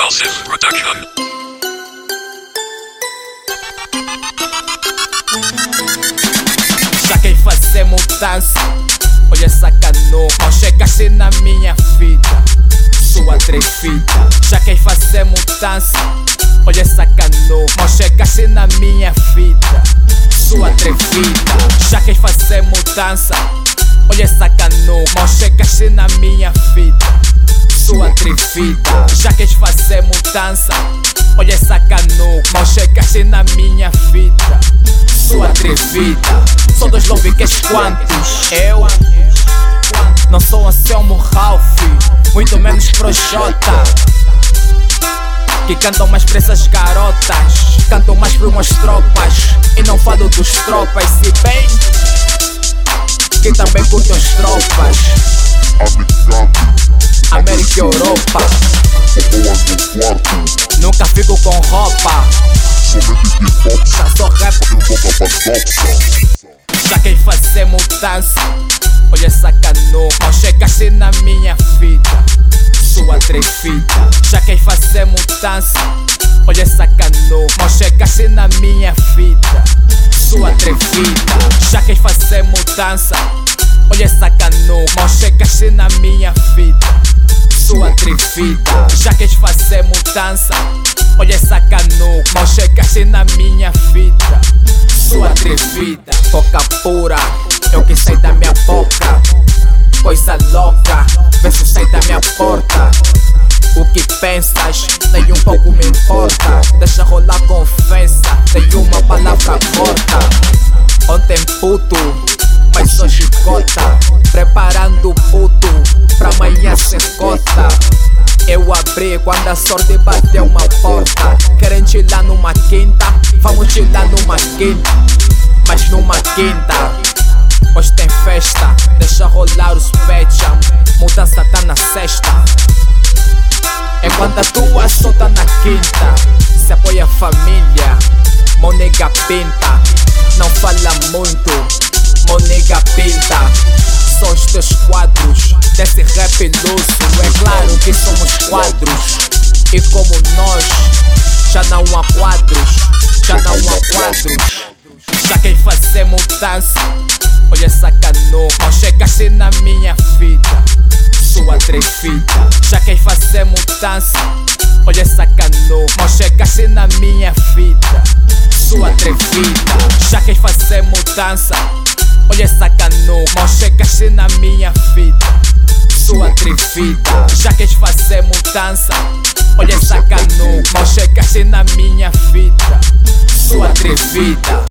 Joseph Production. Já quem fazer mudança, olha essa canoa. Chegaste na minha vida, sua trefita. Já quem fazer mudança, olha essa canoa. Chegaste na minha vida, sua trefita. Já quem fazer mudança, olha essa canoa. Chegaste na minha vida, sua trefita. Já queres fazer mudança, olha essa canoa. Chegaste na minha vida sua atrevida. Sou dos lobiques quantos? Eu não sou Anselmo Ralph, muito menos Projota. Que cantam mais pra essas garotas, cantam mais pra umas tropas. E não falo dos tropas, se bem que também curtem as tropas. América e Europa, nunca fico com roupa. Já sou rap. Já quem fazer mudança, olha essa canoa. Chegaste na minha vida, sua atrevida. Já quem fazer mudança, olha essa canoa. Chegaste na minha vida, sua atrevida. Já quem fazer mudança, olha essa canoa. Chegaste na minha vida, sua atrevida. Já queres fazer mudança, olha essa canoa. Chegaste na minha vida sua atrevida. Boca pura, é o que sai da minha boca. Coisa louca, se sai da minha porta. O que pensas, nem um pouco me importa. Deixa rolar confiança, tem uma palavra corta. Ontem puto, mas hoje gota. Preparando o puto, pra amanhã ser cota. Eu abri quando a sorte bateu uma porta. Querem te lá numa quinta? Vamos te lá numa quinta. Mas numa quinta. Hoje tem festa, deixa rolar os pecha. Mudança tá na sexta. É quando a tua só tá na quinta. Se apoia a família, monega pinta. Não fala muito, monega pinta. Teus quadros desse rap luxo. É claro que somos quadros. E como nós, já não há quadros. Já não há quadros. Já quem fazer mudança, olha essa canoa. Chegaste na minha vida, sua atrevida. Já quem fazer mudança, olha essa canoa. Chegaste na minha vida, sua atrevida. Já quem fazer mudança, olha essa canoa. Chegaste na minha atrevida. Já queres fazer mudança, olha essa canoa. Chegaste na minha vida, sua atrevida.